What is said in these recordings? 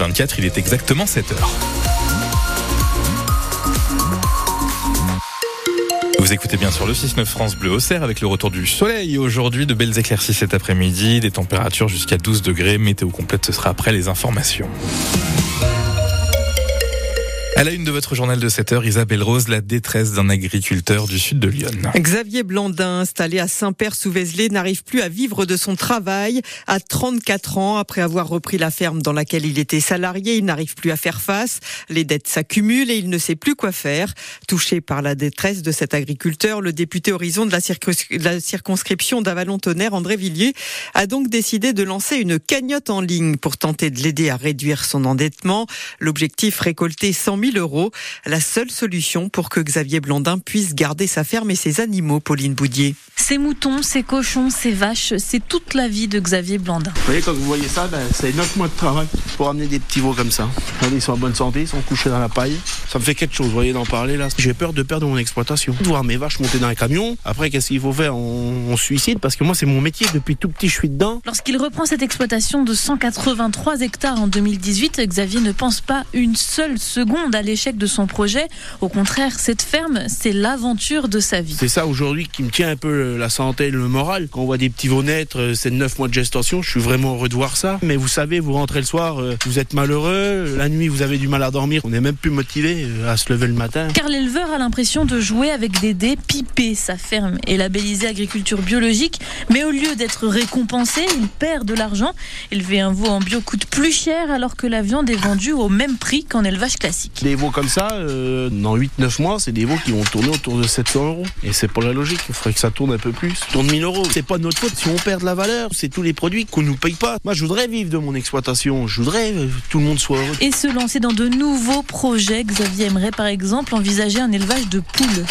24, il est exactement 7 heures. Vous écoutez bien sur le 6-9 France Bleu Auxerre avec le retour du soleil aujourd'hui, de belles éclaircies cet après-midi, des températures jusqu'à 12 degrés. Météo complète, ce sera après les informations. À la une de votre journal de 7 heures, Isabelle Rose, la détresse d'un agriculteur du sud de Lyon. Xavier Blandin, installé à Saint-Père-sous-Vézelay, n'arrive plus à vivre de son travail. À 34 ans, après avoir repris la ferme dans laquelle il était salarié, il n'arrive plus à faire face. Les dettes s'accumulent et il ne sait plus quoi faire. Touché par la détresse de cet agriculteur, le député Horizon de la, circonscription d'Avalon-Tonnerre, André Villiers, a donc décidé de lancer une cagnotte en ligne pour tenter de l'aider à réduire son endettement. L'objectif, récolter 100 000 euros. La seule solution pour que Xavier Blandin puisse garder sa ferme et ses animaux, Pauline Boudier. Ses moutons, ses cochons, ses vaches, c'est toute la vie de Xavier Blandin. Vous voyez, quand vous voyez ça, ben, c'est 9 mois de travail pour amener des petits veaux comme ça. Ils sont en bonne santé, ils sont couchés dans la paille. Ça me fait quelque chose, vous voyez, d'en parler là. J'ai peur de perdre mon exploitation. De voir mes vaches monter dans un camion. Après, qu'est-ce qu'il faut faire? On, on, suicide parce que moi, c'est mon métier. Depuis tout petit, je suis dedans. Lorsqu'il reprend cette exploitation de 183 hectares en 2018, Xavier ne pense pas une seule seconde à l'échec de son projet. Au contraire, cette ferme, c'est l'aventure de sa vie. C'est ça aujourd'hui qui me tient un peu la santé et le moral. Quand on voit des petits veaux naître, euh, c'est 9 mois de gestation, je suis vraiment heureux de voir ça. Mais vous savez, vous rentrez le soir, euh, vous êtes malheureux, la nuit vous avez du mal à dormir, on n'est même plus motivé euh, à se lever le matin. Car l'éleveur a l'impression de jouer avec des dés pipés. Sa ferme est labellisée agriculture biologique, mais au lieu d'être récompensé, il perd de l'argent. Élever un veau en bio coûte plus cher alors que la viande est vendue au même prix qu'en élevage classique. Des veaux comme ça, euh, dans 8-9 mois, c'est des veaux qui vont tourner autour de 700 euros. Et c'est pas la logique, il faudrait que ça tourne un peu plus. Tourne 1000 euros, c'est pas de notre faute. Si on perd de la valeur, c'est tous les produits qu'on nous paye pas. Moi, je voudrais vivre de mon exploitation, je voudrais que tout le monde soit heureux. Et se lancer dans de nouveaux projets, Xavier aimerait par exemple envisager un élevage de poules.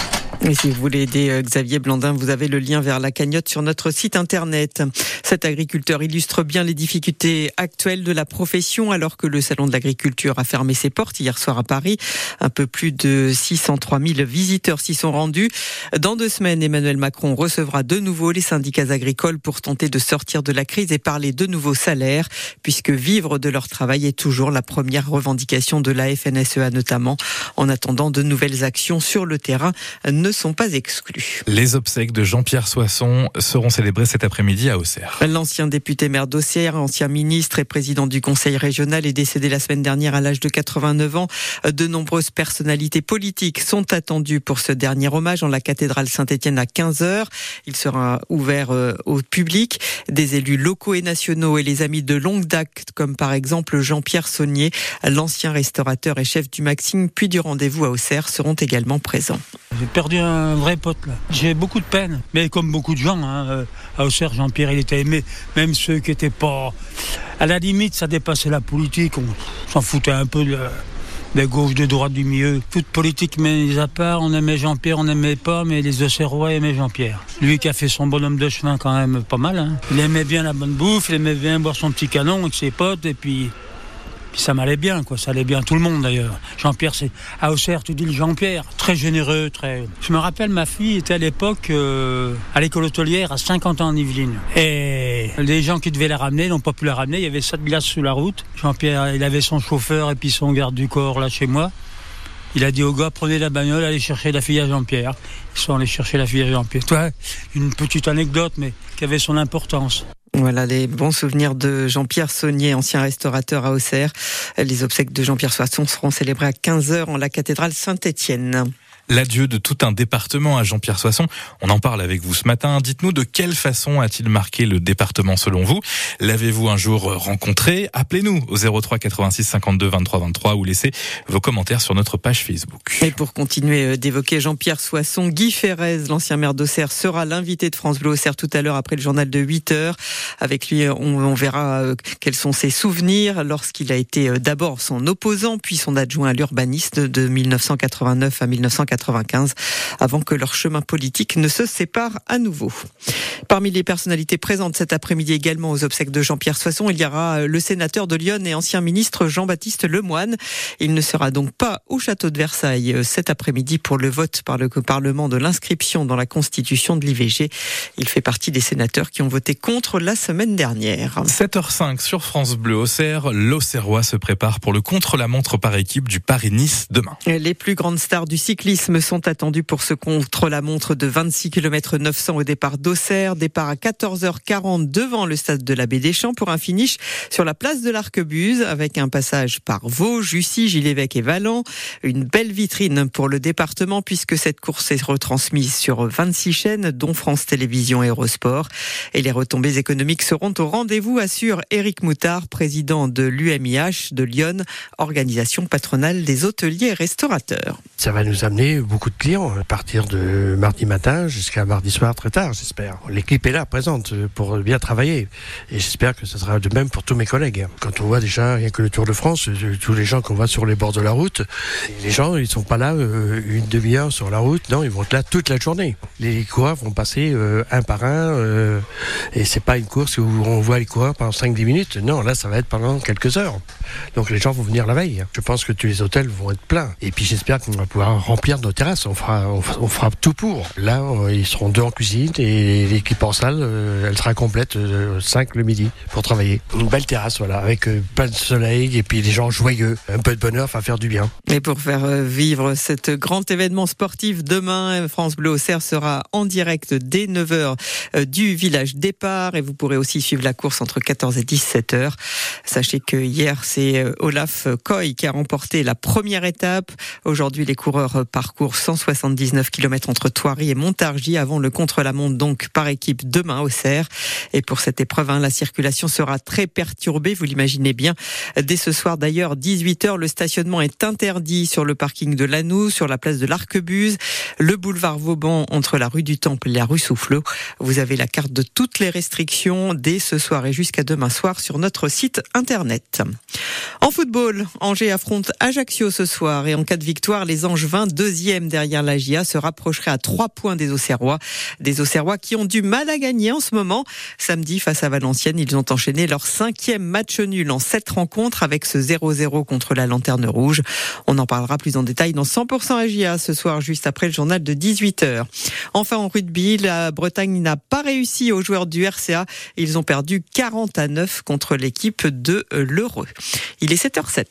Et si vous voulez aider euh, Xavier Blandin, vous avez le lien vers la cagnotte sur notre site internet. Cet agriculteur illustre bien les difficultés actuelles de la profession alors que le salon de l'agriculture a fermé ses portes hier soir à Paris. Un peu plus de 603 000 visiteurs s'y sont rendus. Dans deux semaines, Emmanuel Macron recevra de nouveau les syndicats agricoles pour tenter de sortir de la crise et parler de nouveaux salaires, puisque vivre de leur travail est toujours la première revendication de la FNSEA notamment. En attendant, de nouvelles actions sur le terrain ne sont pas exclues. Les obsèques de Jean-Pierre Soisson seront célébrées cet après-midi à Auxerre. L'ancien député maire d'Auxerre, ancien ministre et président du conseil régional est décédé la semaine dernière à l'âge de 89 ans. De nombreuses personnalités politiques sont attendues pour ce dernier hommage en la cathédrale Saint-Étienne à 15h. Il sera ouvert euh, au public. Des élus locaux et nationaux et les amis de longue date, comme par exemple Jean-Pierre Saunier, l'ancien restaurateur et chef du Maxime, puis du rendez-vous à Auxerre, seront également présents. J'ai perdu un vrai pote là. J'ai beaucoup de peine, mais comme beaucoup de gens, hein, euh, à Auxerre, Jean-Pierre, il était aimé. Même ceux qui étaient pas. À la limite, ça dépassait la politique. On s'en foutait un peu de, de gauche, de droite, du milieu. Toute politique mais à part, on aimait Jean-Pierre, on n'aimait pas, mais les Auxerrois aimaient Jean-Pierre. Lui qui a fait son bonhomme de chemin quand même pas mal. Hein. Il aimait bien la bonne bouffe, il aimait bien boire son petit canon avec ses potes, et puis puis ça m'allait bien, quoi. Ça allait bien tout le monde d'ailleurs. Jean-Pierre, c'est à Auxerre, tu dis le Jean-Pierre, très généreux, très. Je me rappelle, ma fille était à l'époque euh, à l'école hôtelière à 50 ans en Yvelines. Et les gens qui devaient la ramener n'ont pas pu la ramener. Il y avait sept glaces sous la route. Jean-Pierre, il avait son chauffeur et puis son garde du corps là chez moi. Il a dit au gars, prenez la bagnole, allez chercher la fille à Jean-Pierre. Ils sont allés chercher la fille à Jean-Pierre. Toi, une petite anecdote, mais qui avait son importance. Voilà les bons souvenirs de Jean-Pierre Saunier, ancien restaurateur à Auxerre. Les obsèques de Jean-Pierre Soisson seront célébrées à 15h en la cathédrale Saint-Étienne l'adieu de tout un département à Jean-Pierre Soisson. On en parle avec vous ce matin. Dites-nous de quelle façon a-t-il marqué le département selon vous L'avez-vous un jour rencontré? Appelez-nous au 03 86 52 23 23 ou laissez vos commentaires sur notre page Facebook. Et pour continuer euh, d'évoquer Jean-Pierre Soisson, Guy Ferrez, l'ancien maire d'Auxerre, sera l'invité de France Bleu Auxerre tout à l'heure après le journal de 8 heures. Avec lui, on, verra euh, quels sont ses souvenirs lorsqu'il a été euh, d'abord son opposant, puis son adjoint à l'urbaniste de 1989 à 1990. 95 avant que leur chemin politique ne se sépare à nouveau. Parmi les personnalités présentes cet après-midi également aux obsèques de Jean-Pierre Soisson, il y aura le sénateur de Lyon et ancien ministre Jean-Baptiste Lemoine. Il ne sera donc pas au château de Versailles cet après-midi pour le vote par le Parlement de l'inscription dans la Constitution de l'IVG. Il fait partie des sénateurs qui ont voté contre la semaine dernière. 7h05 sur France Bleu Auxerre, l'Auxerrois se prépare pour le contre-la-montre par équipe du Paris-Nice demain. Les plus grandes stars du cyclisme sont attendues pour ce contre-la-montre de 26 km 900 au départ d'Auxerre. Départ à 14h40 devant le stade de la Baie des Champs pour un finish sur la place de l'Arquebuse avec un passage par Vaux, Jussy, Gilles-Évêque et Valent. Une belle vitrine pour le département puisque cette course est retransmise sur 26 chaînes dont France Télévisions et Eurosport. Et les retombées économiques seront au rendez-vous, assure Éric Moutard, président de l'UMIH de Lyon, organisation patronale des hôteliers et restaurateurs. Ça va nous amener beaucoup de clients à partir de mardi matin jusqu'à mardi soir très tard, j'espère. L'équipe est là, présente, pour bien travailler. Et j'espère que ce sera de même pour tous mes collègues. Quand on voit déjà, rien que le Tour de France, euh, tous les gens qu'on voit sur les bords de la route, les gens, ils sont pas là euh, une demi-heure sur la route, non, ils vont être là toute la journée. Les coureurs vont passer euh, un par un, et c'est pas une course où on voit les coureurs pendant 5-10 minutes. Non, là, ça va être pendant quelques heures. Donc les gens vont venir la veille. Je pense que tous les hôtels vont être pleins. Et puis j'espère qu'on va pouvoir remplir nos terrasses. On fera, on fera tout pour. Là, ils seront deux en cuisine et l'équipe en salle, elle sera complète 5 le midi pour travailler. Une belle terrasse, voilà, avec plein de soleil et puis des gens joyeux. Un peu de bonheur va faire du bien. Et pour faire vivre cet grand événement sportif demain, France Bleu Auxerre sera en direct dès 9h du village départ et vous pourrez aussi suivre la course entre 14 et 17 h Sachez que hier, c'est Olaf Koy qui a remporté la première étape. Aujourd'hui, les coureurs parcourent 179 km entre Thoiry et Montargis avant le contre-la-montre donc par équipe demain au Cerf. Et pour cette épreuve, hein, la circulation sera très perturbée, vous l'imaginez bien. Dès ce soir d'ailleurs, 18h, le stationnement est interdit sur le parking de Lanou, sur la place de l'Arquebuse, le boulevard Vauban entre la rue du Temple et la rue Soufflot. Vous avez la carte de toutes les restrictions dès ce soir et jusqu'à demain soir sur notre site internet. En football, Angers affronte Ajaccio ce soir et en cas de victoire, les Angevins, deuxième derrière la GIA, se rapprocheraient à trois points des Auxerrois. Des Auxerrois qui ont du mal à gagner en ce moment. Samedi, face à Valenciennes, ils ont enchaîné leur cinquième match nul en sept rencontres avec ce 0-0 contre la Lanterne Rouge. On en parlera plus en détail dans 100% AGA ce soir, juste après le journal de 18h. Enfin, en rugby, la Bretagne n'a pas réussi aux joueurs du RCA. Ils ont perdu 40 à 9 contre l'équipe de l'Heureux. Il est 7h07.